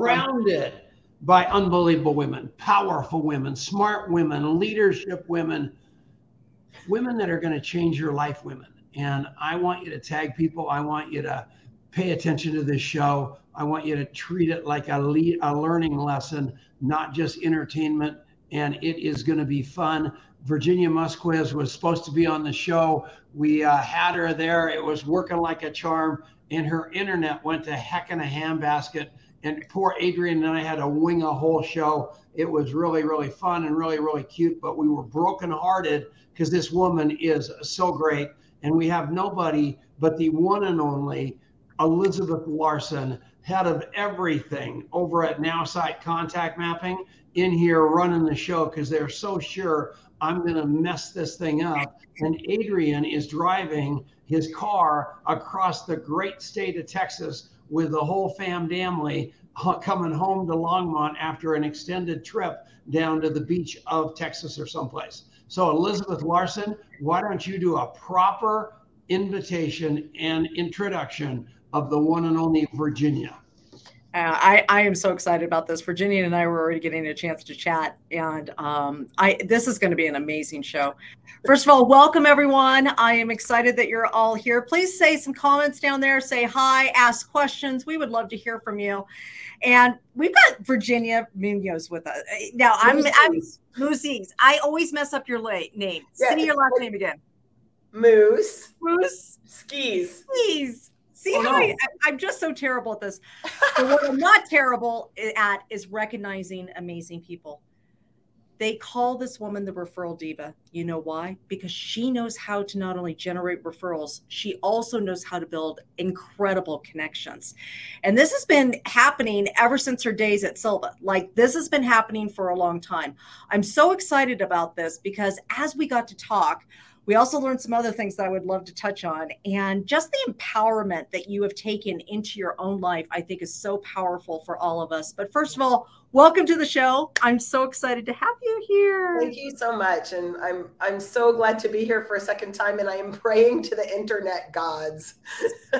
surrounded by unbelievable women, powerful women, smart women, leadership women, women that are going to change your life, women. And I want you to tag people. I want you to pay attention to this show. I want you to treat it like a, le- a learning lesson, not just entertainment. And it is going to be fun. Virginia Muzquiz was supposed to be on the show. We uh, had her there. It was working like a charm, and her internet went to heck in a handbasket. And poor Adrian and I had to wing a whole show. It was really, really fun and really, really cute. But we were brokenhearted because this woman is so great. And we have nobody but the one and only Elizabeth Larson, head of everything over at NowSite Contact Mapping, in here running the show because they're so sure I'm going to mess this thing up. And Adrian is driving his car across the great state of Texas with the whole fam family coming home to Longmont after an extended trip down to the beach of Texas or someplace. So, Elizabeth Larson, why don't you do a proper invitation and introduction of the one and only Virginia? Uh, I, I am so excited about this. Virginia and I were already getting a chance to chat, and um, I this is going to be an amazing show. First of all, welcome everyone. I am excited that you're all here. Please say some comments down there. Say hi, ask questions. We would love to hear from you. And we've got Virginia Munoz with us now. I'm I'm Mooses. I always mess up your late name. Yeah, Say your last name again. Moose. Moose. Skis. Skis. See oh, how no. I, I'm just so terrible at this. But what I'm not terrible at is recognizing amazing people. They call this woman the referral diva. You know why? Because she knows how to not only generate referrals, she also knows how to build incredible connections. And this has been happening ever since her days at Sylvan. Like this has been happening for a long time. I'm so excited about this because as we got to talk, we also learned some other things that I would love to touch on. And just the empowerment that you have taken into your own life, I think is so powerful for all of us. But first of all, welcome to the show. I'm so excited to have you here. Thank you so much. And I'm I'm so glad to be here for a second time. And I am praying to the internet gods.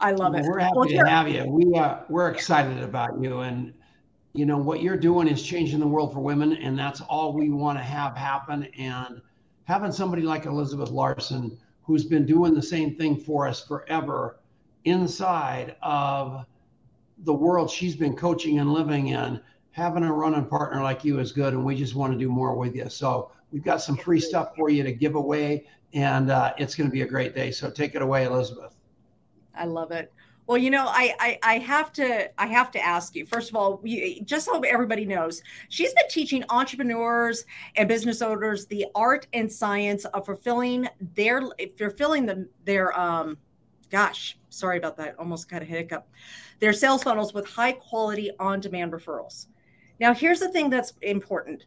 I love it. We're happy well, to have you. We uh, we're excited about you and you know what you're doing is changing the world for women and that's all we want to have happen and having somebody like Elizabeth Larson, who's been doing the same thing for us forever inside of the world she's been coaching and living in, having a running partner like you is good. And we just want to do more with you. So we've got some free stuff for you to give away, and uh, it's going to be a great day. So take it away, Elizabeth. I love it. Well, you know, I, I, I have to I have to ask you first of all, just so everybody knows, she's been teaching entrepreneurs and business owners the art and science of fulfilling their fulfilling them their um, gosh, sorry about that, almost got a hiccup, their sales funnels with high quality on demand referrals. Now, here's the thing that's important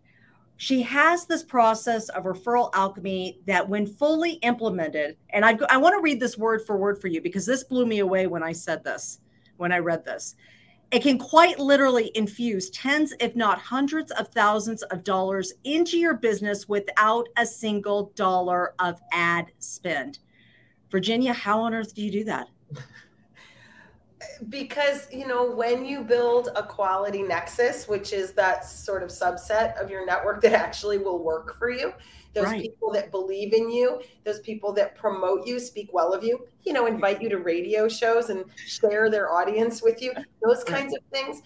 she has this process of referral alchemy that when fully implemented and I, I want to read this word for word for you because this blew me away when i said this when i read this. It can quite literally infuse tens if not hundreds of thousands of dollars into your business without a single dollar of ad spend. Virginia how on earth do you do that because you know when you build a quality nexus which is that sort of subset of your network that actually will work for you those right. people that believe in you those people that promote you speak well of you you know invite you to radio shows and share their audience with you those kinds of things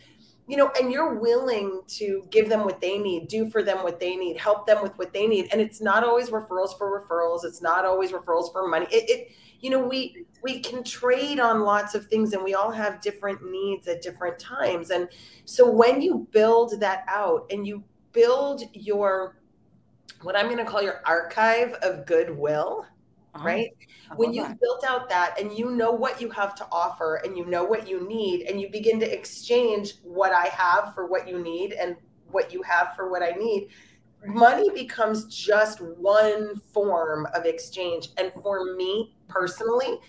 you know and you're willing to give them what they need do for them what they need help them with what they need. And it's not always referrals for referrals. It's not always referrals for money. It, it you know we we can trade on lots of things and we all have different needs at different times and so when you build that out and you build your what i'm going to call your archive of goodwill uh-huh. right when you've that. built out that and you know what you have to offer and you know what you need and you begin to exchange what i have for what you need and what you have for what i need money becomes just one form of exchange and for me personally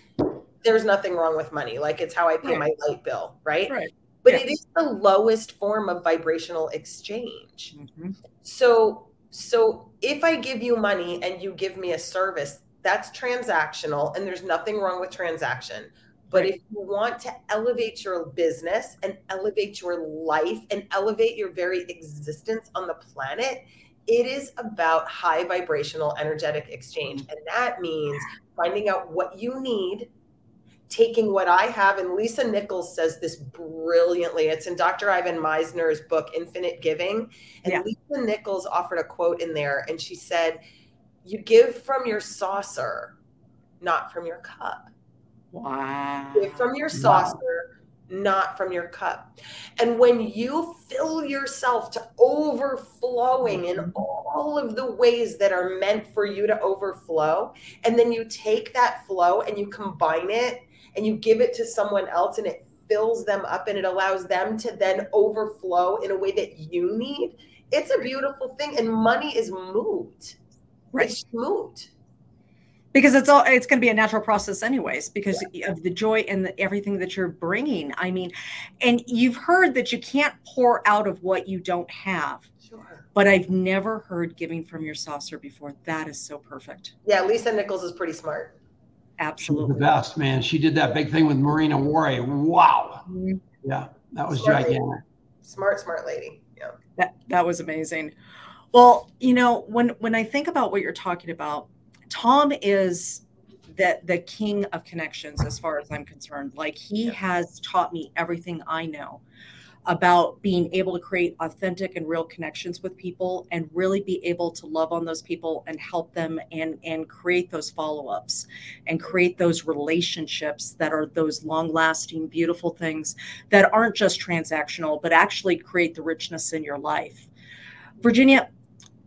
there's nothing wrong with money like it's how i pay right. my light bill right, right. but yes. it is the lowest form of vibrational exchange mm-hmm. so so if i give you money and you give me a service that's transactional and there's nothing wrong with transaction But if you want to elevate your business and elevate your life and elevate your very existence on the planet, it is about high vibrational energetic exchange. Mm-hmm. And that means finding out what you need, taking what I have. And Lisa Nichols says this brilliantly. It's in Dr. Ivan Misner's book, Infinite Giving. And yeah. Lisa Nichols offered a quote in there, and she said, You give from your saucer, not from your cup. Wow. From your saucer, wow. Not from your cup. And when you fill yourself to overflowing in all of the ways that are meant for you to overflow, and then you take that flow and you combine it and you give it to someone else and it fills them up and it allows them to then overflow in a way that you need, it's a beautiful thing. And money is moot. Right. It's moot because it's all it's going to be a natural process anyways because yeah. of the joy and the, everything that you're bringing i mean and you've heard that you can't pour out of what you don't have. Sure. but i've never heard giving from your saucer before. That is so perfect. Yeah lisa nichols is pretty smart. Absolutely. The best man. She did that big thing with marina wari wow. Mm-hmm. yeah that was smart gigantic. Lady. smart smart lady. Yeah. That, that was amazing. Well you know when when i think about what you're talking about Tom is the the king of connections as far as I'm concerned. Like he yeah. has taught me everything I know about being able to create authentic and real connections with people and really be able to love on those people and help them and and create those follow-ups and create those relationships that are those long-lasting beautiful things that aren't just transactional but actually create the richness in your life. Virginia,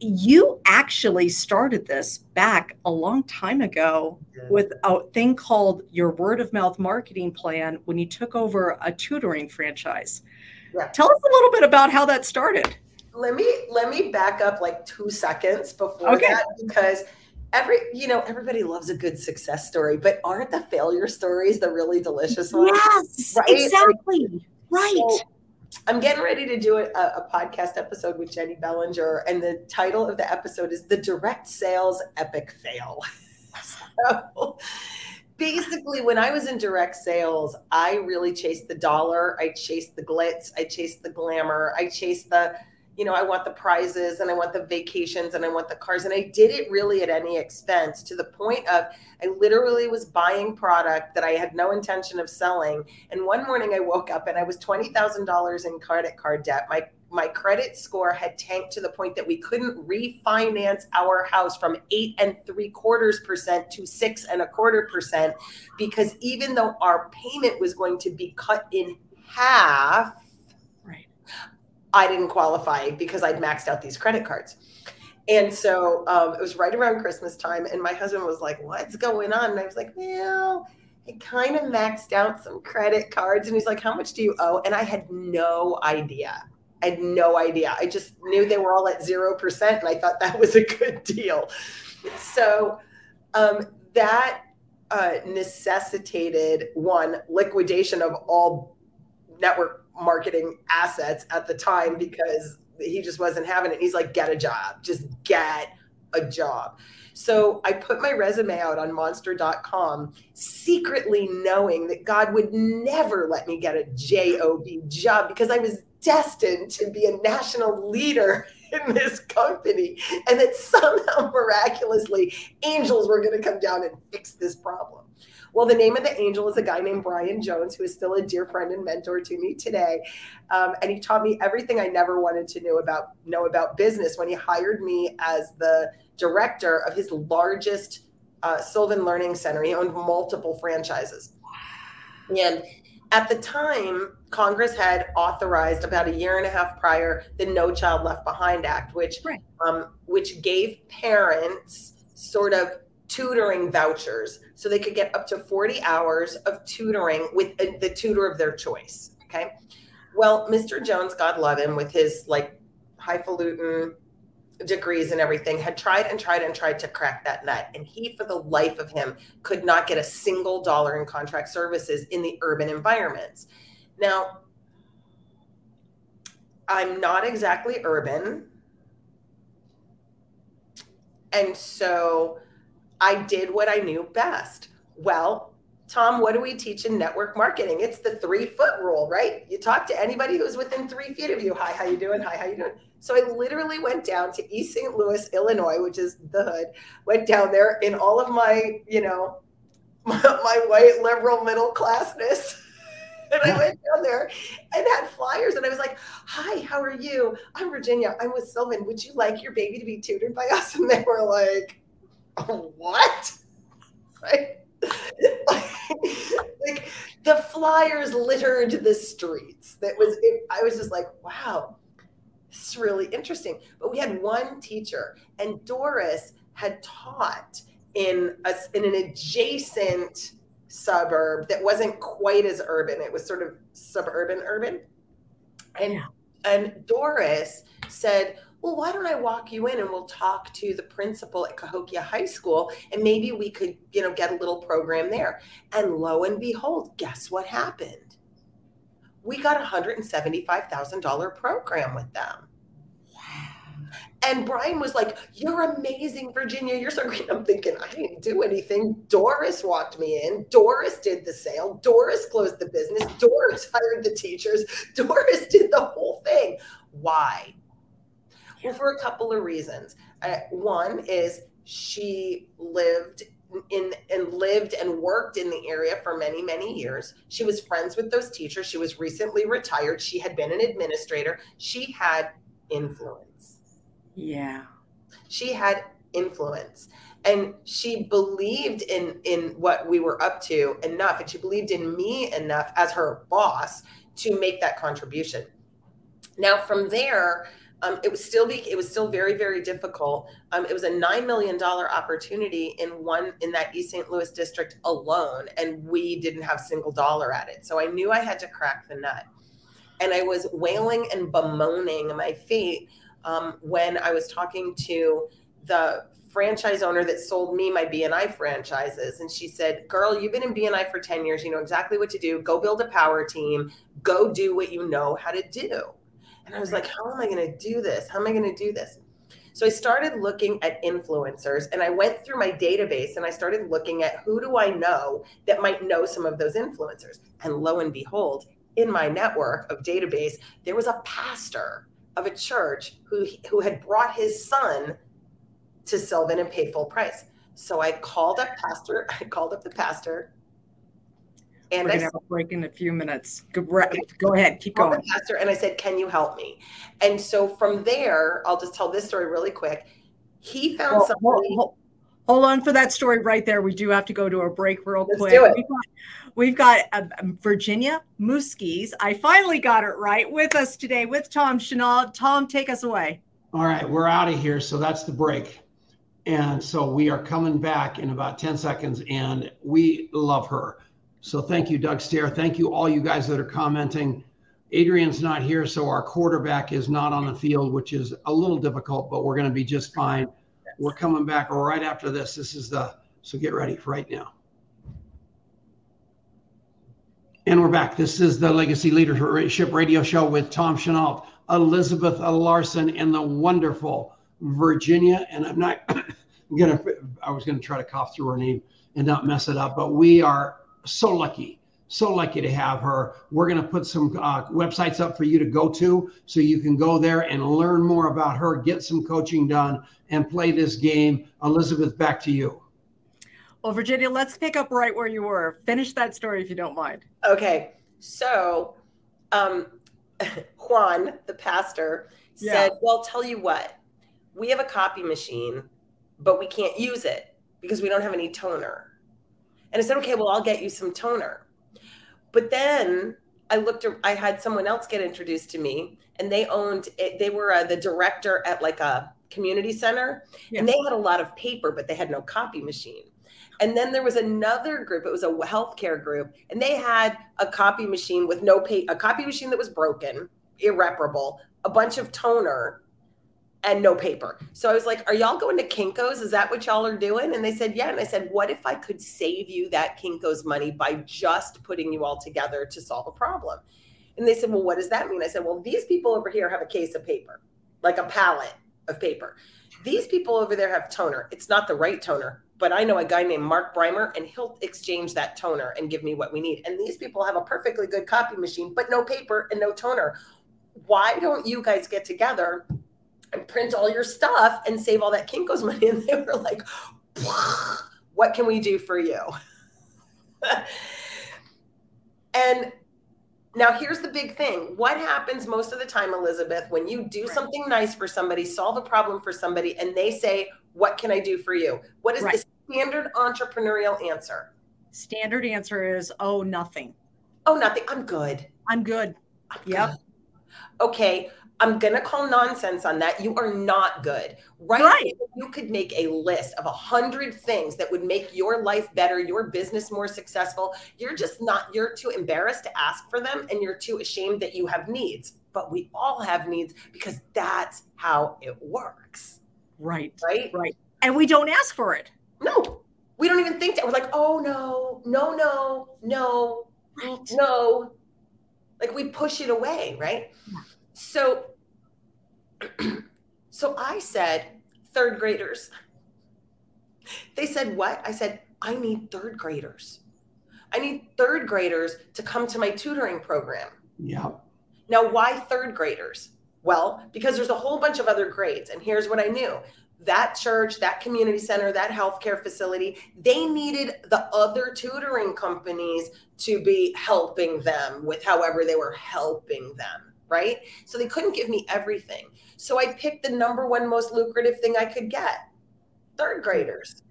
you actually started this back a long time ago with a thing called your word of mouth marketing plan when you took over a tutoring franchise. Yeah. Tell us a little bit about how that started. Let me let me back up like 2 seconds before okay. that because every you know everybody loves a good success story, but aren't the failure stories the really delicious ones? Yes, right? exactly. Like, right. So, I'm getting ready to do a, a, podcast episode with Jenny Bellinger, and the title of the episode is The Direct Sales Epic Fail. so basically, when I was in direct sales, I really chased the dollar, I chased the glitz, I chased the glamour, I chased the you know, I want the prizes and I want the vacations and I want the cars. And I did it really at any expense to the point of I literally was buying product that I had no intention of selling. And one morning I woke up and I was $20,000 in credit card debt. My my credit score had tanked to the point that we couldn't refinance our house from eight and three quarters percent to six and a quarter percent because even though our payment was going to be cut in half I didn't qualify because I'd maxed out these credit cards. And so um, it was right around Christmas time, and my husband was like, "What's going on?" And I was like, "Well, I kind of maxed out some credit cards." And he's like, "How much do you owe?" And I had no idea. I had no idea. I just knew they were all at zero percent, and I thought that was a good deal. So um, that uh, necessitated one liquidation of all network marketing assets at the time because he just wasn't having it. He's like, get a job, just get a job. So I put my resume out on monster.com, secretly knowing that God would never let me get a job job because I was destined to be a national leader in this company and that somehow miraculously angels were going to come down and fix this problem. Well, the name of the angel is a guy named Brian Jones, who is still a dear friend and mentor to me today. Um, and he taught me everything I never wanted to know about know about business when he hired me as the director of his largest uh, Sylvan Learning Center. He owned multiple franchises. And at the time, Congress had authorized about a year and a half prior the No Child Left Behind Act, which right. um, which gave parents sort of tutoring vouchers so they could get up to 40 hours of tutoring with uh, the tutor of their choice. Okay. Well, Mr. Jones, God love him, with his like highfalutin degrees and everything, had tried and tried and tried to crack that nut. And he, for the life of him, could not get a single dollar in contract services in the urban environments. Now, I'm not exactly urban. And so I did what I knew best. Well, Tom, what do we teach in network marketing? It's the three foot rule, right? You talk to anybody who's within three feet of you. Hi, how you doing? Hi, how you doing? So I literally went down to East St. Louis, Illinois, which is the hood. Went down there in all of my, you know, my, my white liberal middle classness. and I went down there and had flyers and I was like, Hi, how are you? I'm Virginia. I'm with Sylvan. Would you like your baby to be tutored by us? And they were like, What? Right? like the flyers littered the streets. That was it, I was just like, wow, this is really interesting. But we had one teacher, and Doris had taught in a, in an adjacent suburb that wasn't quite as urban. It was sort of suburban urban. And and Doris said, well, why don't I walk you in and we'll talk to the principal at Cahokia High School and maybe we could, you know, get a little program there. And lo and behold, guess what happened? We got a $175,000 program with them. And Brian was like, You're amazing, Virginia. You're so great. I'm thinking, I didn't do anything. Doris walked me in. Doris did the sale. Doris closed the business. Doris hired the teachers. Doris did the whole thing. Why? Well, for a couple of reasons. Uh, one is she lived in and lived and worked in the area for many many years. She was friends with those teachers. She was recently retired. She had been an administrator. She had influence. Yeah. She had influence. And she believed in in what we were up to enough and she believed in me enough as her boss to make that contribution. Now from there um, it was still be it was still very very difficult. Um, it was a nine million dollar opportunity in one in that East St. Louis district alone, and we didn't have single dollar at it. So I knew I had to crack the nut, and I was wailing and bemoaning my fate um, when I was talking to the franchise owner that sold me my BNI franchises. And she said, Girl, you've been in BNI for 10 years. You know exactly what to do. Go build a power team. Go do what you know how to do. And I was like, how am I going to do this? How am I going to do this? So I started looking at influencers and I went through my database and I started looking at who do I know that might know some of those influencers. And lo and behold, in my network of database, there was a pastor of a church who who had brought his son to Sylvan and paid full price. So I called up pastor, I called up the pastor and We're I have a break in a few minutes. Go, go ahead, keep going. Pastor, and I said, "Can you help me?" And so from there, I'll just tell this story really quick. He found well, somebody. Hold, hold, on for that story right there. We do have to go to a break real Let's quick. Do it. We've got, we've got uh, Virginia Muzquiz. I finally got it right with us today with Tom Chenault. Tom, take us away. All right, we're out of here. So that's the break. And so we are coming back in about 10 seconds, and we love her. So thank you, Doug Stair. Thank you, all you guys that are commenting. Adrian's not here, so our quarterback is not on the field, which is a little difficult, but we're going to be just fine. We're coming back right after this. This is the, so get ready right now. And we're back. This is the Legacy Leadership Radio Show with Tom Chenault, Elizabeth Larson, and the wonderful Virginia. And I'm not going to, I was going to try to cough through her name and not mess it up, but we are so lucky so lucky to have her. We're going to put some uh, websites up for you to go to so you can go there and learn more about her, get some coaching done, and play this game. Elizabeth, back to you. Well, Virginia, let's pick up right where you were. Finish that story if you don't mind. Okay. So, um, Juan, the pastor, said. Well, tell you what, we have a copy machine, but we can't use it because we don't have any toner. And I said, okay, well, I'll get you some toner. But then I looked, I had someone else get introduced to me and they owned, it, they were uh, the director at like a community center yes. and they had a lot of paper, but they had no copy machine. And then there was another group, it was a healthcare group, and they had a copy machine with no pay, a copy machine that was broken, irreparable, a bunch of toner, and no paper. So I was like, Are y'all going to Kinko's? Is that what y'all are doing? And they said, Yeah. And I said, What if I could save you that Kinko's money by just putting you all together to solve a problem? And they said, Well, what does that mean? I said, Well, these people over here have a case of paper, like a pallet of paper. These people over there have toner. It's not the right toner, but I know a guy named Mark Breimer, and he'll exchange that toner and give me what we need. And these people have a perfectly good copy machine, but no paper and no toner. Why don't you guys get together and print all your stuff and save all that Kinko's money? And they were like, what can we do for you? and now here's the big thing. What happens most of the time, Elizabeth, when you do right. something nice for somebody, solve a problem for somebody, and they say, What can I do for you? What is right. the standard entrepreneurial answer? Standard answer is, Oh, nothing. Oh, nothing. I'm good. I'm good. I'm yep. Good. Okay. I'm gonna call nonsense on that. You are not good, right? right. You could make a list of a hundred things that would make your life better, your business more successful. You're just not. You're too embarrassed to ask for them, and you're too ashamed that you have needs. But we all have needs because that's how it works. Right. Right. Right. And we don't ask for it. No, we don't even think that. We're like, oh no, no, no, no, right. no. Like we push it away, right? Yeah so, so I said, third graders. They said, what? I said, I need third graders. I need third graders to come to my tutoring program. Yeah. Now, why third graders? Well, because there's a whole bunch of other grades. And here's what I knew that church, that community center, that healthcare facility, they needed the other tutoring companies to be helping them with however they were helping them right? So they couldn't give me everything. So I picked the number one most lucrative thing I could get third graders.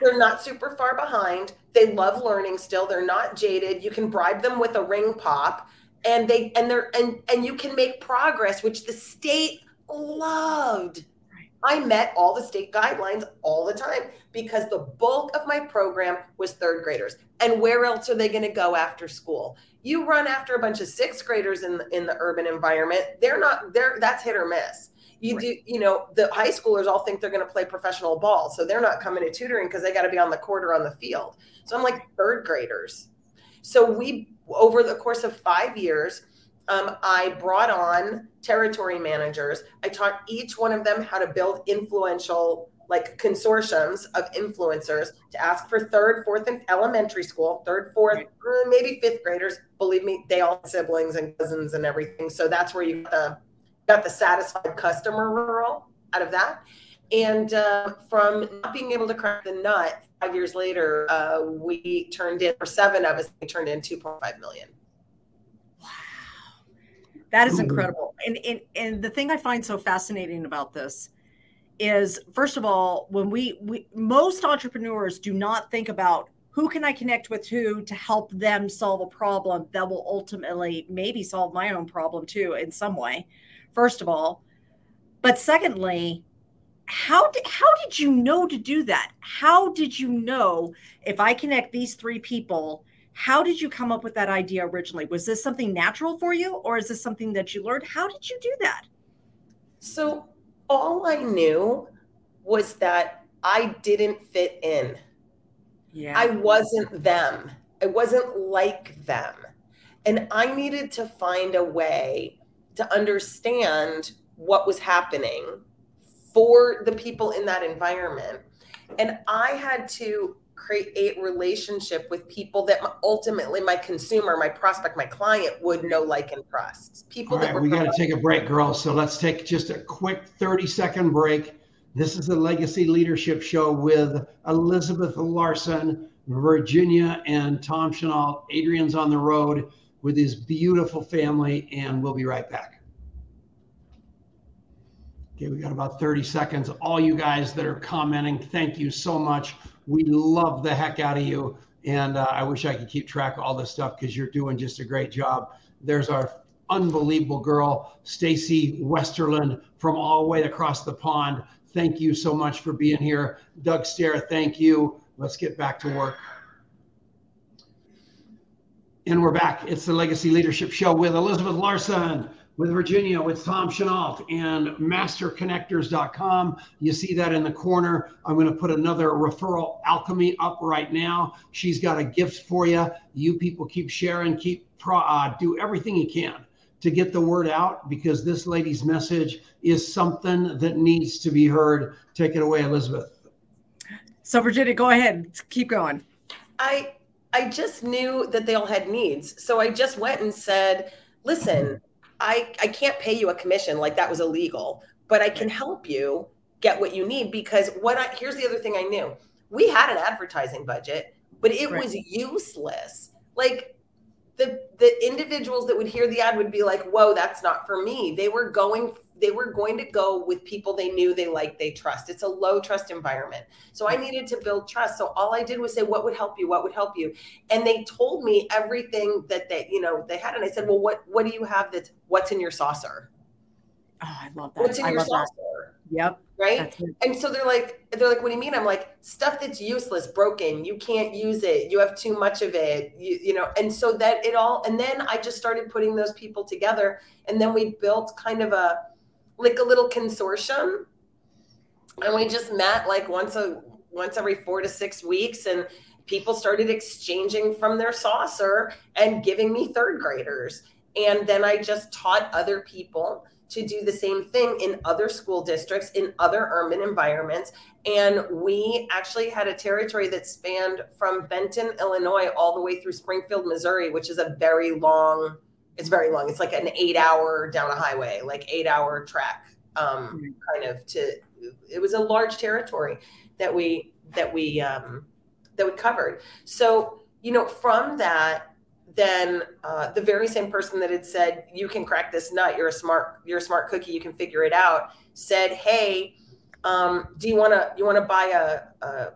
They're not super far behind. They love learning still. They're not jaded. You can bribe them with a ring pop and they and they're and and you can make progress which the state loved. I met all the state guidelines all the time because the bulk of my program was third graders. And where else are they going to go after school? You run after a bunch of sixth graders in the, in the urban environment. They're not there. That's hit or miss. You right. do, you know, the high schoolers all think they're going to play professional ball, so they're not coming to tutoring because they got to be on the court or on the field. So I'm like third graders. So we, over the course of five years, um, I brought on territory managers. I taught each one of them how to build influential like consortiums of influencers to ask for third, fourth, and elementary school, third, fourth, uh, maybe fifth graders. Believe me, they all siblings and cousins and everything. So that's where you got the got the satisfied customer rural out of that. And uh, from not being able to crack the nut, five years later, uh, we turned in, for seven of us, we turned in 2.5 million. That is incredible. And, and, and the thing I find so fascinating about this is first of all when we, we most entrepreneurs do not think about who can i connect with who to help them solve a problem that will ultimately maybe solve my own problem too in some way first of all. But secondly how did how did you know to do that? How did you know if i connect these three people how did you come up with that idea originally was this something natural for you or is this something that you learned how did you do that so all I knew was that I didn't fit in. Yeah. I wasn't them. I wasn't like them. And I needed to find a way to understand what was happening for the people in that environment. And I had to create relationship with people that ultimately my consumer, my prospect, my client would know, like, and trust. People All right, we got to take a break, girls. So let's take just a quick 30 second break. This is the Legacy Leadership Show with Elizabeth Larson, Virginia, and Tom Chenault. Adrian's on the road with his beautiful family, and we'll be right back. Okay, we got about 30 seconds. All you guys that are commenting, thank you so much. We love the heck out of you. And uh, I wish I could keep track of all this stuff because you're doing just a great job. There's our unbelievable girl, Stacy Westerland, from all the way across the pond. Thank you so much for being here. Doug Stair, thank you. Let's get back to work. And we're back. It's the Legacy Leadership Show with Elizabeth Larson with Virginia, with Tom Chenault and masterconnectors.com. You see that in the corner. I'm going to put another referral alchemy up right now. She's got a gift for you. You people keep sharing, keep uh, do everything you can to get the word out because this lady's message is something that needs to be heard. Take it away, Elizabeth. So Virginia, go ahead, keep going. I I just knew that they all had needs. So I just went and said, listen, I, I can't pay you a commission like that was illegal, but I can help you get what you need because what I here's the other thing I knew. We had an advertising budget, but it right. was useless. Like the the individuals that would hear the ad would be like, "Whoa, that's not for me." They were going they were going to go with people they knew they liked they trust. It's a low trust environment. So i needed to build trust. So all i did was say what would help you? What would help you? And they told me everything that they you know they had. And i said well what what do you have that's what's in your saucer? Oh i love that. What's in I your saucer that. yep. Right? And so they're like they're like what do you mean? I'm like stuff that's useless broken. You can't use it. You have too much of it. You, you know and so that it all and then i just started putting those people together. And then we built kind of a like a little consortium. And we just met like once a once every four to six weeks and people started exchanging from their saucer and giving me third graders. And then i just taught other people to do the same thing in other school districts in other urban environments. And we actually had a territory that spanned from benton illinois all the way through springfield missouri which is a very long it's very long. It's like an eight hour down a highway, like eight hour track, um, mm-hmm. kind of to. It was a large territory that we that we um, that we covered. So you know, from that, then uh, the very same person that had said you can crack this nut, you're a smart you're a smart cookie, you can figure it out, said, hey. Um, do you want to you want to buy a, a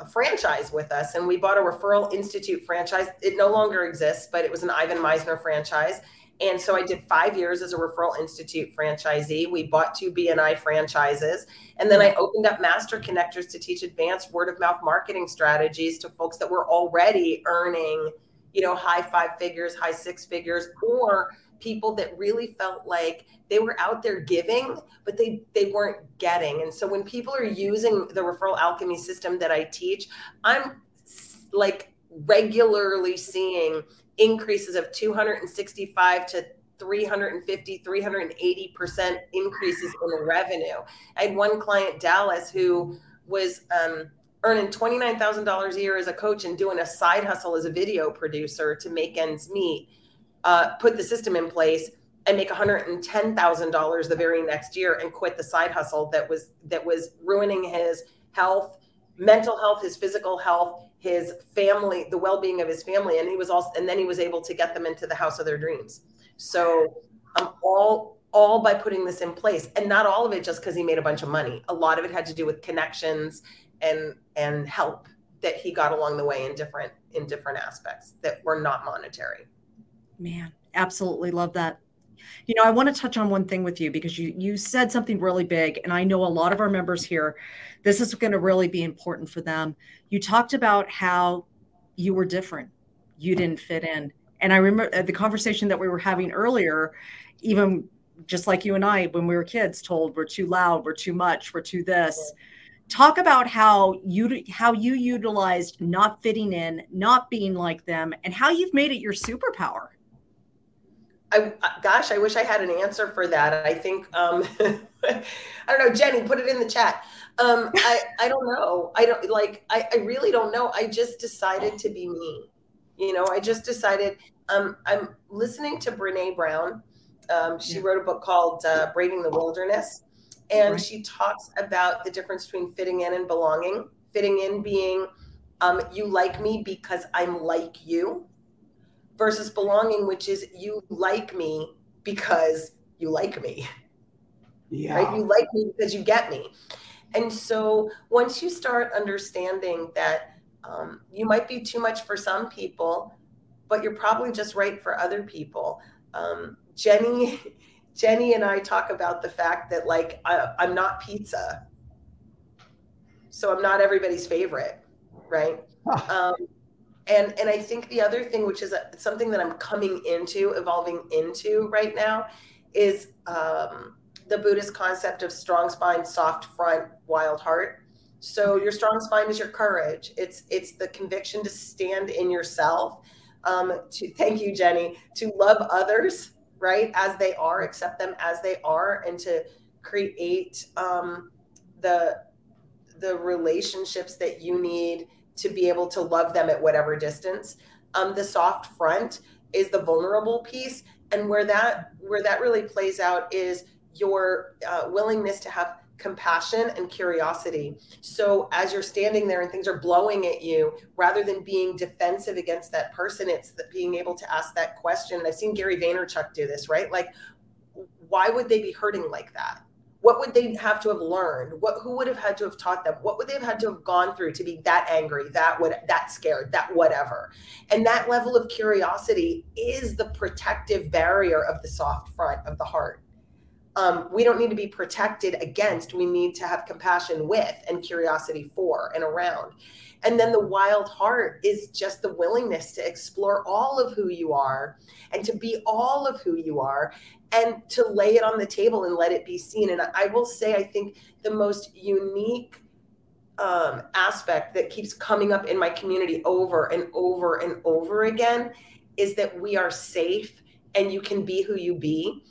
a franchise with us and we bought a referral institute franchise. It no longer exists but it was an ivan misner franchise. And so i did five years as a referral institute franchisee. We bought two bni franchises. And then i opened up master connectors to teach advanced word of mouth marketing strategies to folks that were already earning you know high five figures high six figures or people that really felt like they were out there giving but they they weren't getting. And so when people are using the referral alchemy system that i teach i'm like regularly seeing increases of 265 to 350 380% increases in revenue. I had one client dallas who was um, earning $29000 a year as a coach and doing a side hustle as a video producer to make ends meet uh, put the system in place and make $110,000 the very next year and quit the side hustle that was that was ruining his health, mental health, his physical health, his family, the well-being of his family and he was also and then he was able to get them into the house of their dreams. So um, all all by putting this in place and not all of it just because he made a bunch of money. A lot of it had to do with connections and and help that he got along the way in different in different aspects that were not monetary. Man, absolutely love that. You know, I want to touch on one thing with you because you you said something really big, and I know a lot of our members here. This is going to really be important for them. You talked about how you were different, you didn't fit in, and I remember uh, the conversation that we were having earlier. Even just like you and I, when we were kids, told we're too loud, we're too much, we're too this. Talk about how you how you utilized not fitting in, not being like them, and how you've made it your superpower. I, gosh, I wish I had an answer for that. I think, um, I don't know, Jenny, put it in the chat. Um, I, I don't know. I don't like, I, I really don't know. I just decided to be me. You know, I just decided, um, I'm listening to Brene Brown. Um, she yeah. wrote a book called uh, Braving the Wilderness. And right. she talks about the difference between fitting in and belonging. Fitting in being, um, you like me because I'm like you versus belonging, which is you like me because you like me. Yeah. Right? You like me because you get me. And so once you start understanding that um, you might be too much for some people, but you're probably just right for other people. Um, Jenny, Jenny and I talk about the fact that like I, I'm not pizza, so I'm not everybody's favorite, right? Um, and and i think the other thing which is a, something that i'm coming into evolving into right now is um, the buddhist concept of strong spine soft front wild heart. So your strong spine is your courage. It's it's the conviction to stand in yourself um, to thank you jenny to love others right as they are accept them as they are and to create um, the the relationships that you need to be able to love them at whatever distance. Um, the soft front is the vulnerable piece, and where that where that really plays out is your uh, willingness to have compassion and curiosity. So as you're standing there and things are blowing at you, rather than being defensive against that person, it's being able to ask that question. And I've seen Gary Vaynerchuk do this, right? Like, why would they be hurting like that? What would they have to have learned? What who would have had to have taught them? What would they have had to have gone through to be that angry, that would that scared, that whatever? And that level of curiosity is the protective barrier of the soft front of the heart um, we don't need to be protected against. We need to have compassion with and curiosity for and around. And then the wild heart is just the willingness to explore all of who you are and to be all of who you are and to lay it on the table and let it be seen. And I will say, I think the most unique um, aspect that keeps coming up in my community over and over and over again is that we are safe and you can be who you be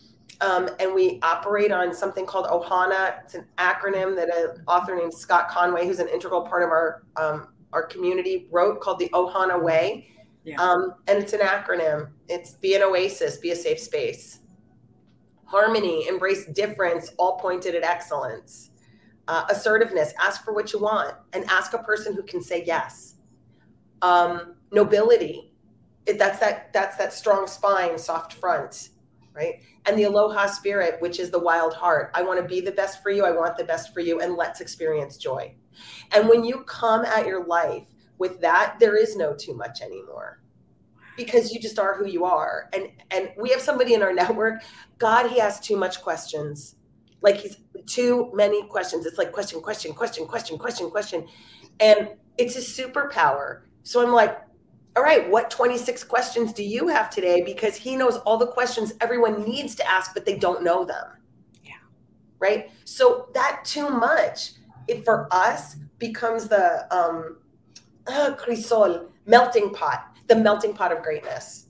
um, and we operate on something called Ohana. It's an acronym that an author named Scott Conway, who's an integral part of our um, our community, wrote called the Ohana Way. Yeah. Um, and it's an acronym. It's be an oasis, be a safe space. Harmony, embrace difference, all pointed at excellence. Uh, assertiveness, ask for what you want and ask a person who can say yes. Um, nobility, it, that's that that's that strong spine, soft front right? And the aloha spirit, which is the wild heart. I want to be the best for you. I want the best for you. And let's experience joy. And when you come at your life with that, there is no too much anymore because you just are who you are. And and we have somebody in our network, God, he asks too much questions. Like he's too many questions. It's like question, question, question, question, question, question. And it's a superpower. So I'm like, all right, what 26 questions do you have today? Because he knows all the questions everyone needs to ask, but they don't know them. Yeah. Right. So that too much, it for us becomes the um uh, crisol melting pot, the melting pot of greatness.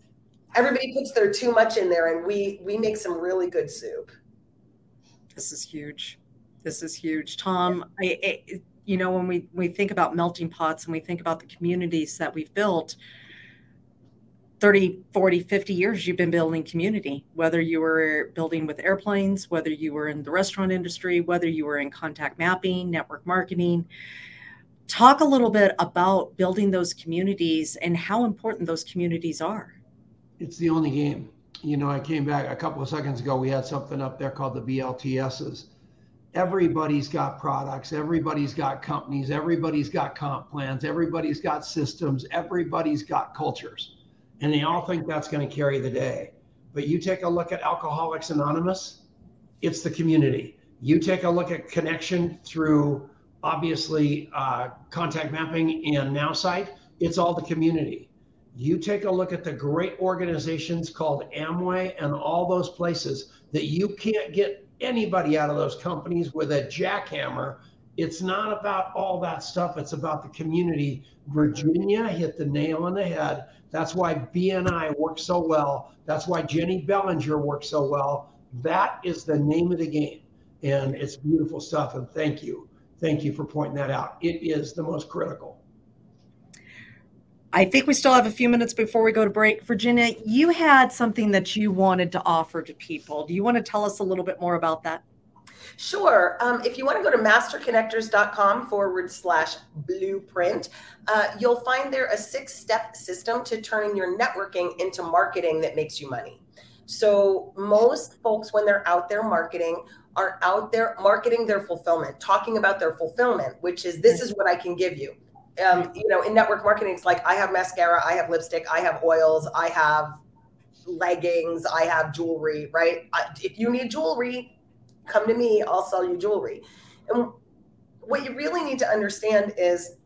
Everybody puts their too much in there, and we we make some really good soup. This is huge. This is huge, Tom. I, I you know when we we think about melting pots and we think about the communities that we've built 30 40 50 years you've been building community whether you were building with airplanes whether you were in the restaurant industry whether you were in contact mapping network marketing talk a little bit about building those communities and how important those communities are it's the only game you know i came back a couple of seconds ago we had something up there called the blts's everybody's got products, everybody's got companies, everybody's got comp plans, everybody's got systems, everybody's got cultures. And they all think that's going to carry the day. But you take a look at Alcoholics Anonymous, it's the community. You take a look at connection through obviously uh, contact mapping and NowSite, it's all the community. You take a look at the great organizations called Amway and all those places that you can't get anybody out of those companies with a jackhammer. It's not about all that stuff. It's about the community. Virginia hit the nail on the head. That's why BNI works so well. That's why Jenny Bellinger works so well. That is the name of the game. And it's beautiful stuff. And thank you. Thank you for pointing that out. It is the most critical. I think we still have a few minutes before we go to break. Virginia, you had something that you wanted to offer to people. Do you want to tell us a little bit more about that? Sure. Um, if you want to go to masterconnectors.com forward slash blueprint, uh, you'll find there a six step system to turning your networking into marketing that makes you money. So, most folks, when they're out there marketing, are out there marketing their fulfillment, talking about their fulfillment, which is this is what I can give you um, you know, in network marketing, it's like I have mascara, I have lipstick, I have oils, I have leggings, I have jewelry, right? I, if you need jewelry, come to me, I'll sell you jewelry. And what you really need to understand is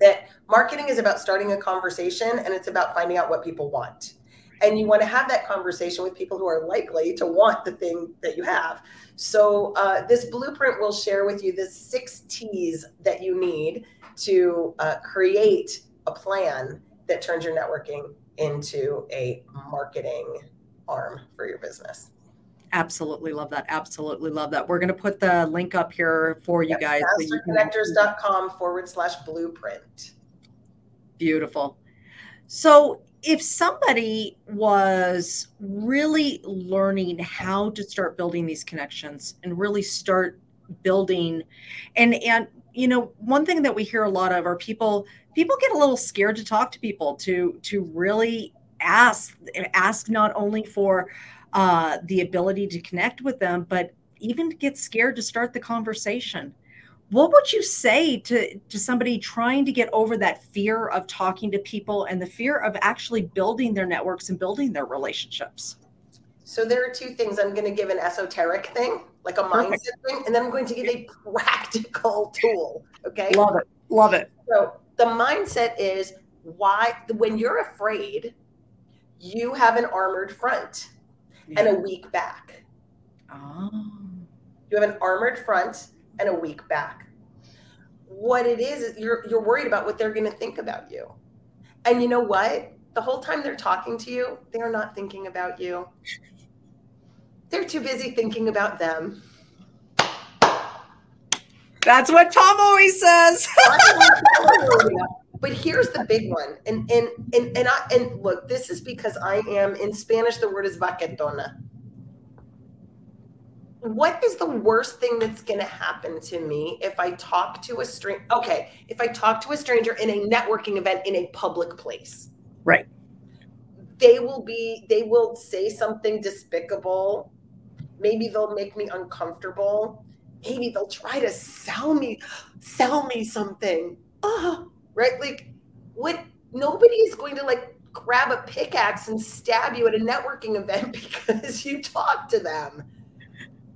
that marketing is about starting a conversation and it's about finding out what people want. And you want to have that conversation with people who are likely to want the thing that you have. So, uh, this blueprint will share with you the six T's that you need to uh, create a plan that turns your networking into a marketing arm for your business. Absolutely love that. Absolutely love that. We're going to put the link up here for you guys. Masterconnectors.com forward slash blueprint. Beautiful. So, if somebody was really learning how to start building these connections and really start building and and you know one thing that we hear a lot of are people people get a little scared to talk to people to to really ask ask not only for uh, the ability to connect with them, but even get scared to start the conversation. What would you say to, to somebody trying to get over that fear of talking to people and the fear of actually building their networks and building their relationships? So there are two things. I'm going to give an esoteric thing, like a mindset Perfect. thing, and then I'm going to give a practical tool. Okay. Love it. Love it. So the mindset is why when you're afraid, you have an armored front yeah. and a weak back. Oh. You have an armored front and a week back. What it is is you're you're worried about what they're going to think about you. And you know what? The whole time they're talking to you, they're not thinking about you. They're too busy thinking about them. That's what Tom always says. but here's the big one and and and and I and look this is because I am in Spanish the word is vaquetona what is the worst thing that's going to happen to me if I talk to a stranger okay if I talk to a stranger in a networking event in a public place right they will be they will say something despicable maybe they'll make me uncomfortable maybe they'll try to sell me sell me something oh right? Like, what? Nobody is going to like grab a pickaxe and stab you at a networking event because you talk to them.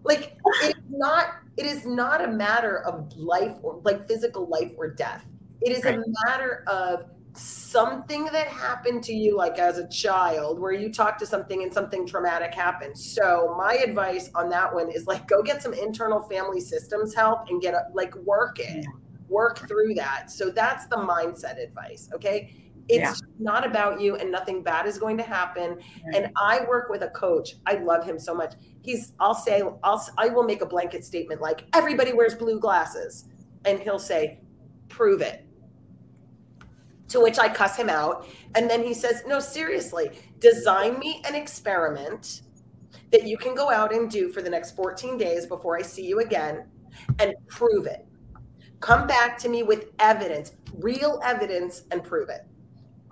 Like, it's not. It is not a matter of life or like physical life or death. It is right. a matter of something that happened to you like as a child where you talk to something and something traumatic happened so my advice on that one is like go get some internal family systems help and get a, like work it work through that. So that's the mindset advice. Okay. It's yeah. not about you and nothing bad is going to happen. And I work with a coach. I love him so much. He's, I'll say, I'll, I will make a blanket statement like everybody wears blue glasses. And he'll say, prove it. To which I cuss him out. And then he says, no, seriously, design me an experiment that you can go out and do for the next 14 days before I see you again and prove it Come back to me with evidence, real evidence, and prove it.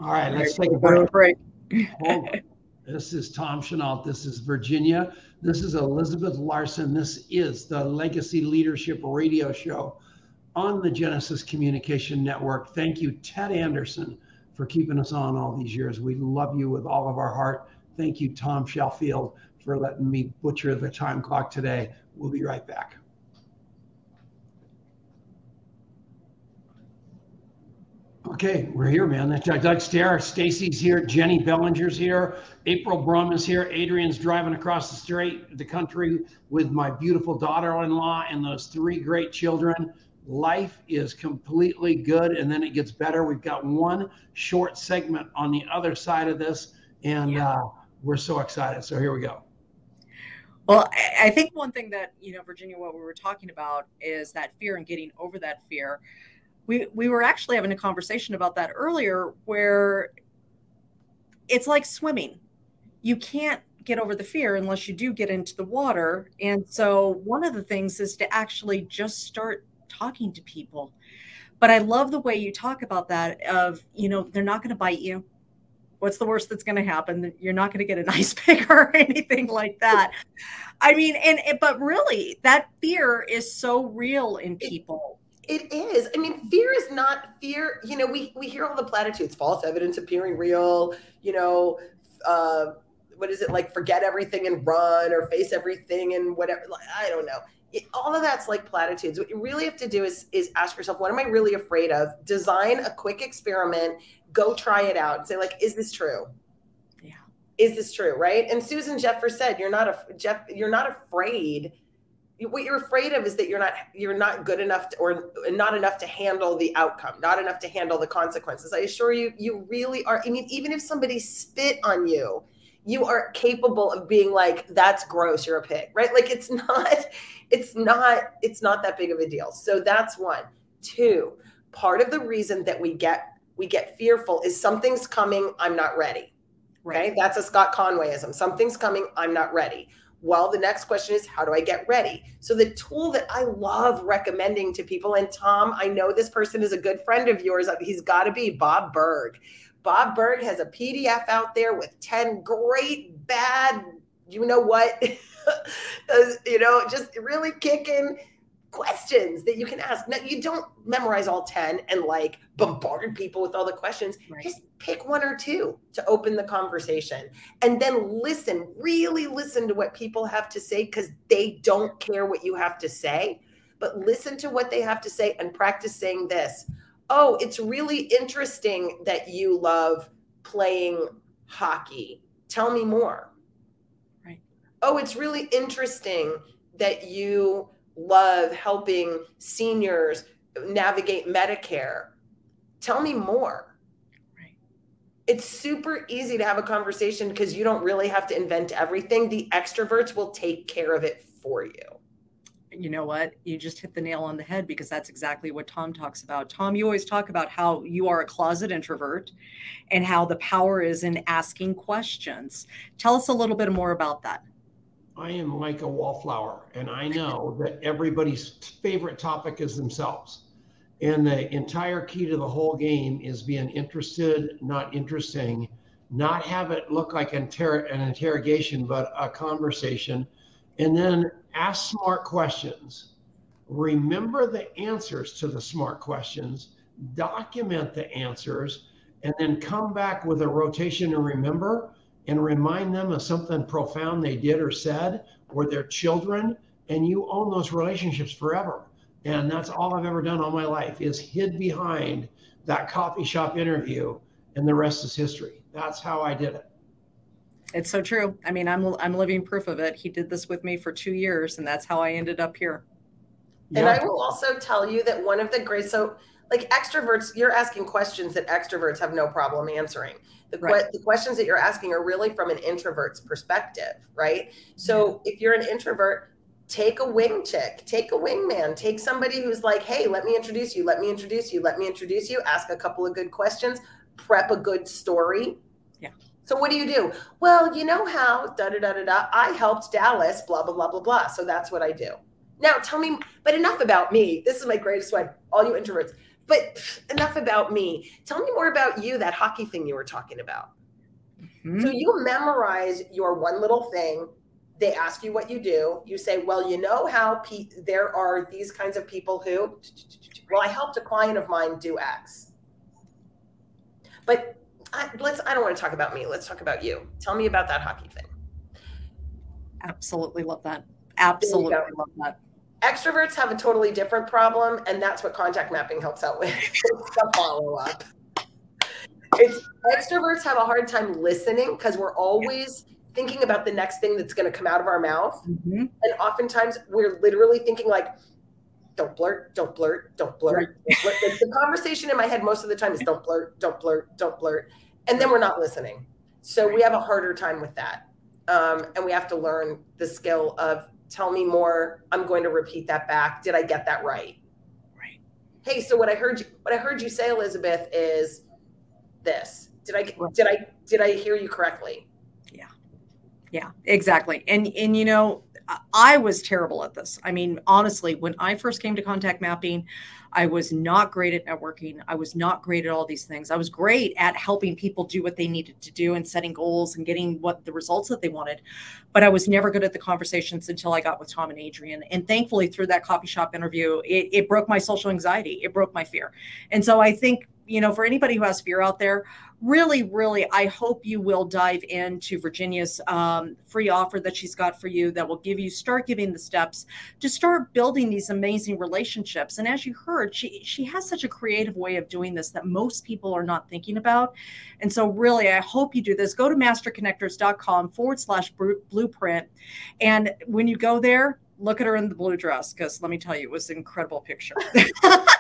All right, let's take a break. this is Tom Chenault. This is Virginia. This is Elizabeth Larson. This is the Legacy Leadership Radio Show on the Genesis Communication Network. Thank you, Ted Anderson, for keeping us on all these years. We love you with all of our heart. Thank you, Tom Sheffield, for letting me butcher the time clock today. We'll be right back. Okay, we're here, man. Doug Stair, Stacy's here, Jenny Bellinger's here, April Brum is here, Adrian's driving across the street, the country with my beautiful daughter-in-law and those three great children. Life is completely good, and then it gets better. We've got one short segment on the other side of this, and yeah. uh, we're so excited. So here we go. Well, I think one thing that you know, Virginia, what we were talking about is that fear and getting over that fear we we were actually having a conversation about that earlier where it's like swimming. You can't get over the fear unless you do get into the water. And so one of the things is to actually just start talking to people. But i love the way you talk about that of you know they're not going to bite you. What's the worst that's going to happen? You're not going to get an ice pick or anything like that. I mean and but really that fear is so real in people it is. I mean, fear is not fear. You know, we we hear all the platitudes, false evidence appearing real. You know, uh, what is it like? Forget everything and run, or face everything and whatever. I don't know. It, all of that's like platitudes. What you really have to do is is ask yourself, what am I really afraid of? Design a quick experiment. Go try it out and say, like, is this true? Yeah. Is this true? Right? And Susan Jeffers said, you're not a Jeff. You're not afraid what you're afraid of is that you're not you're not good enough to, or not enough to handle the outcome not enough to handle the consequences i assure you you really are i mean even if somebody spit on you you are capable of being like, that's gross, you're a pig, right? Like it's not, it's not, it's not that big of a deal. So that's one. Two, part of the reason that we get we get fearful is something's coming, I'm not ready. Right. Okay. That's a Scott Conwayism. Something's coming, I'm not ready. Well, the next question is, how do I get ready? So, the tool that I love recommending to people, and Tom, I know this person is a good friend of yours. Uh, he's got to be Bob Burg. Bob Burg has a PDF out there with 10 great, bad, you know what? Uh, you know, just really kicking questions that you can ask. Now, you don't memorize all 10 and like bombard people with all the questions. Right. Just pick one or two to open the conversation and then listen, really listen to what people have to say because they don't care what you have to say, but listen to what they have to say and practice saying this. Oh, it's really interesting that you love playing hockey. Tell me more. Right. Oh, it's really interesting that you love helping seniors navigate Medicare. Tell me more. Right. It's super easy to have a conversation because you don't really have to invent everything. The extroverts will take care of it for you. You know what? You just hit the nail on the head because that's exactly what Tom talks about. Tom, you always talk about how you are a closet introvert and how the power is in asking questions. Tell us a little bit more about that. I am like a wallflower, and I know that everybody's favorite topic is themselves. And the entire key to the whole game is being interested, not interesting, not have it look like an, inter- an interrogation, but a conversation. And then ask smart questions. Remember the answers to the smart questions, document the answers, and then come back with a rotation and remember and remind them of something profound they did or said or their children and you own those relationships forever. And that's all i've ever done all my life is hid behind that coffee shop interview and the rest is history. That's how i did it. It's so true. I mean i'm i'm living proof of it. He did this with me for two years and that's how i ended up here. And i will also tell you that one of the great so like extroverts you're asking questions that extroverts have no problem answering the, right. que- the questions that you're asking are really from an introvert's perspective, right? So yeah. if you're an introvert, take a wing chick, take a wingman, take somebody who's like, hey, let me introduce you, let me introduce you, let me introduce you, ask a couple of good questions, prep a good story. Yeah. So what do you do? Well, you know how da da da da da. I helped Dallas, blah blah blah blah blah. So that's what I do. Now tell me, but enough about me. This is my greatest one. All you introverts. But enough about me. Tell me more about you, that hockey thing you were talking about. Mm-hmm. So you memorize your one little thing. They ask you what you do. You say, well, you know how pe- there are these kinds of people who, well, I helped a client of mine do X. But I, let's, I don't want to talk about me. Let's talk about you. Tell me about that hockey thing. Absolutely love that. Absolutely love that extroverts have a totally different problem and that's what contact mapping helps out with. The follow up it's extroverts have a hard time listening because we're always thinking about the next thing that's going to come out of our mouth. Mm-hmm. and oftentimes we're literally thinking like don't blurt don't blurt don't blurt, don't blurt. the conversation in my head most of the time is don't blurt don't blurt don't blurt. And then we're not listening. So we have a harder time with that. Um, and we have to learn the skill of tell me more i'm going to repeat that back. Did i get that right? Right. Hey so what i heard you what i heard you say elizabeth is this. Did i did i did i hear you correctly? Yeah. Yeah exactly. And and you know I was terrible at this. I mean, honestly, when I first came to contact mapping, I was not great at networking. I was not great at all these things. I was great at helping people do what they needed to do and setting goals and getting what the results that they wanted. But I was never good at the conversations until I got with Tom and Adrian. And thankfully, through that coffee shop interview, it, it broke my social anxiety, it broke my fear. And so I think, you know, for anybody who has fear out there, really, really, I hope you will dive into Virginia's um, free offer that she's got for you that will give you start giving the steps to start building these amazing relationships. And as you heard, she she has such a creative way of doing this that most people are not thinking about. And so, really, I hope you do this. Go to masterconnectors.com forward slash blueprint, and when you go there, look at her in the blue dress because let me tell you, it was an incredible picture.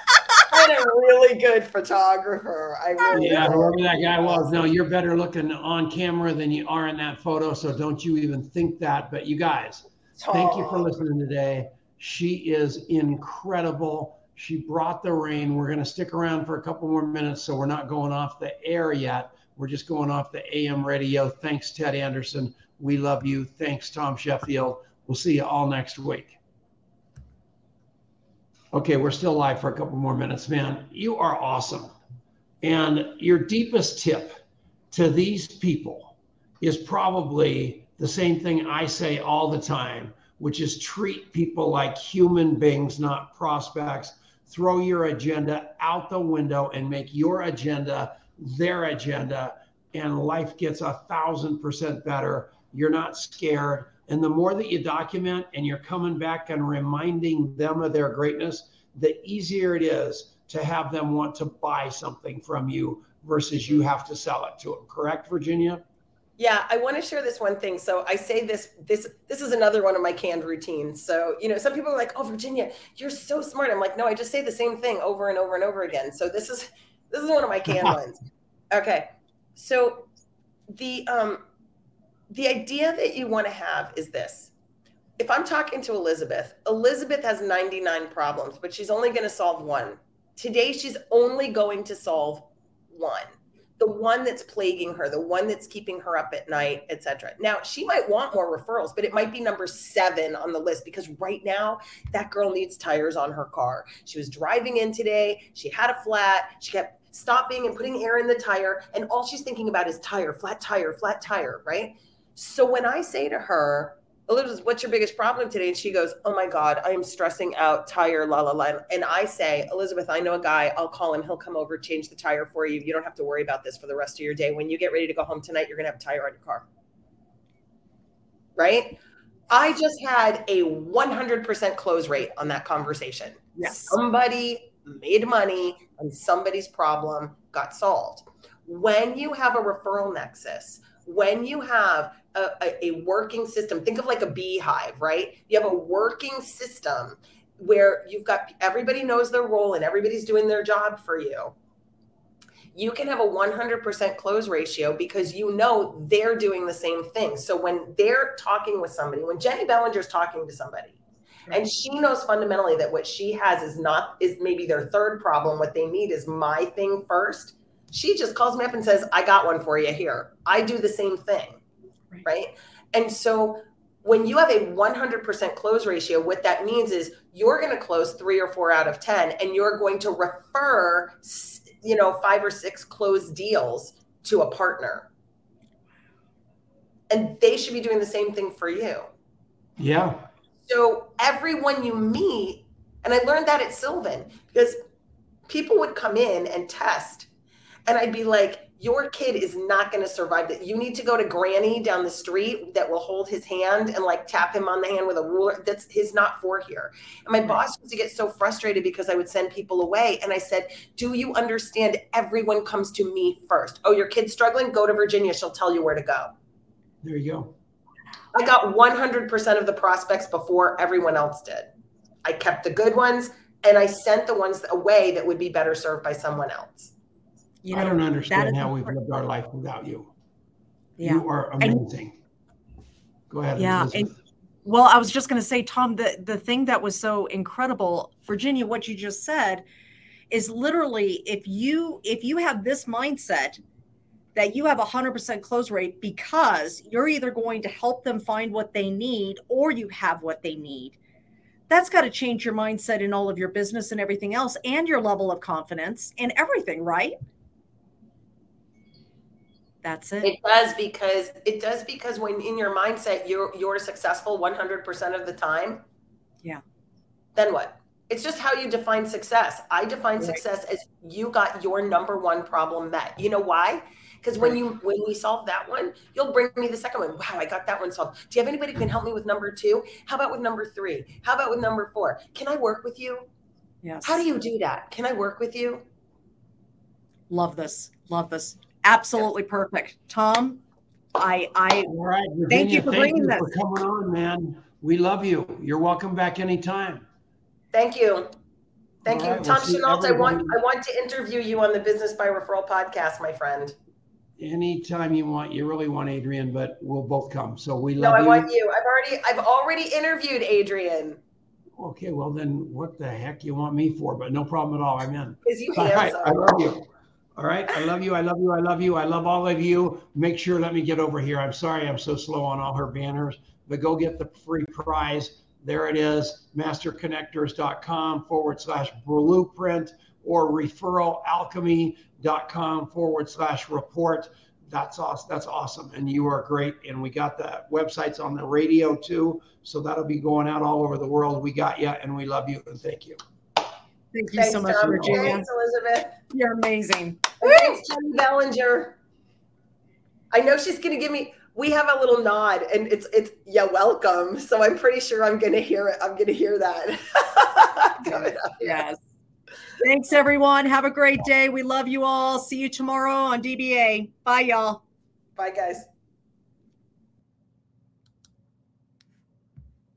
a really good photographer. I really yeah, whoever that guy was. No, you're better looking on camera than you are in that photo. So don't you even think that. But you guys, thank you for listening today. She is incredible. She brought the rain. We're going to stick around for a couple more minutes, so we're not going off the air yet. We're just going off the AM radio. Thanks, Ted Anderson. We love you. Thanks, Tom Sheffield. We'll see you all next week. Okay, we're still live for a couple more minutes, man. You are awesome. And your deepest tip to these people is probably the same thing I say all the time, which is treat people like human beings, not prospects. Throw your agenda out the window and make your agenda their agenda, and life gets a thousand percent better. You're not scared. And the more that you document and you're coming back and reminding them of their greatness, the easier it is to have them want to buy something from you versus you have to sell it to them. Correct, Virginia? Yeah, I want to share this one thing. So I say this this this is another one of my canned routines. So, you know, some people are like, "Oh, Virginia, you're so smart." I'm like, "No, I just say the same thing over and over and over again." So this is this is one of my canned ones. Okay. So the um the idea that you want to have is this. If I'm talking to Elizabeth, Elizabeth has 99 problems, but she's only going to solve one. Today she's only going to solve one. The one that's plaguing her, the one that's keeping her up at night, etc. Now, she might want more referrals, but it might be number 7 on the list because right now that girl needs tires on her car. She was driving in today, she had a flat, she kept stopping and putting air in the tire. And all she's thinking about is tire, flat tire, flat tire, right? So when I say to her, Elizabeth, what's your biggest problem today? And she goes, Oh my God, I am stressing out, tire, la, la, la. And I say, Elizabeth, I know a guy. I'll call him. He'll come over, change the tire for you. You don't have to worry about this for the rest of your day. When you get ready to go home tonight, you're going to have a tire on your car. Right? I just had a 100% close rate on that conversation. Yes. Somebody made money and somebody's problem got solved. When you have a referral nexus, when you have a, a, working system, think of like a beehive, right? You have a working system where you've got everybody knows their role and everybody's doing their job for you. You can have a 100% close ratio because you know they're doing the same thing. So when they're talking with somebody, when Jenny Bellinger's talking to somebody, and she knows fundamentally that what she has is not is maybe their third problem what they need is my thing first she just calls me up and says i got one for you here i do the same thing right, right? and so when you have a 100% close ratio what that means is you're going to close 3 or 4 out of 10 and you're going to refer you know 5 or 6 closed deals to a partner. And they should be doing the same thing for you. Yeah. So everyone you meet, and I learned that at Sylvan because people would come in and test, and I'd be like, your kid is not going to survive that. You need to go to Granny down the street that will hold his hand and like tap him on the hand with a ruler. That's his not for here. And my boss used to get so frustrated because I would send people away. And I said, Do you understand? Everyone comes to me first. Oh, your kid's struggling? Go to Virginia. She'll tell you where to go. There you go. I got 100% of the prospects before everyone else did. I kept the good ones and I sent the ones away that would be better served by someone else. You know, I don't understand how we've lived our life without you. Yeah. You are amazing. And, Go ahead. Yeah. And, well, I was just going to say, Tom, the, the thing that was so incredible, Virginia, what you just said is literally if you if you have this mindset that you have a 100% close rate because you're either going to help them find what they need or you have what they need. That's got to change your mindset in all of your business and everything else and your level of confidence in everything, right? That's it. It does because it does because when in your mindset you're you're successful 100% of the time. Yeah. Then what? It's just how you define success. I define right. success as you got your number one problem met. You know why? Because when you when we solve that one, you'll bring me the second one. Wow, I got that one solved. Do you have anybody who can help me with number two? How about with number three? How about with number four? Can I work with you? Yes. How do you do that? Can I work with you? Love this. Love this. Absolutely perfect. Tom, I I All right, Virginia, thank you for thank bringing you this. For coming on, man. We love you. You're welcome back anytime. Thank you. Thank you, Tom Chenault. I want I want to interview you on the Business by Referral podcast, my friend. Anytime you want, you really want Adrian, but we'll both come. So we love no, you. I want you. I've already I've already interviewed Adrian. Okay, well then, what the heck you want me for? But no problem at all. I'm in. Is you handsome? Right, I love you. All right, I love you. I love you. I love you. I love all of you. Make sure let me get over here. I'm sorry I'm so slow on all her banners, but go get the free prize. There it is, masterconnectors.com forward slash blueprint or referralalchemy.com forward slash report. That's awesome. That's awesome. And you are great. And we got the websites on the radio too. So that'll be going out all over the world. We got you and we love you and thank you. Thank you Thanks, so much, Tom. Virginia. Thanks, Elizabeth. You're amazing. Thanks, Jenny Bellinger. I know she's going to give me. We have a little nod, and it's it's yeah, welcome. So I'm pretty sure I'm going to hear it. I'm going to hear that. yes. Thanks, everyone. Have a great day. We love you all. See you tomorrow on DBA. Bye, y'all. Bye, guys.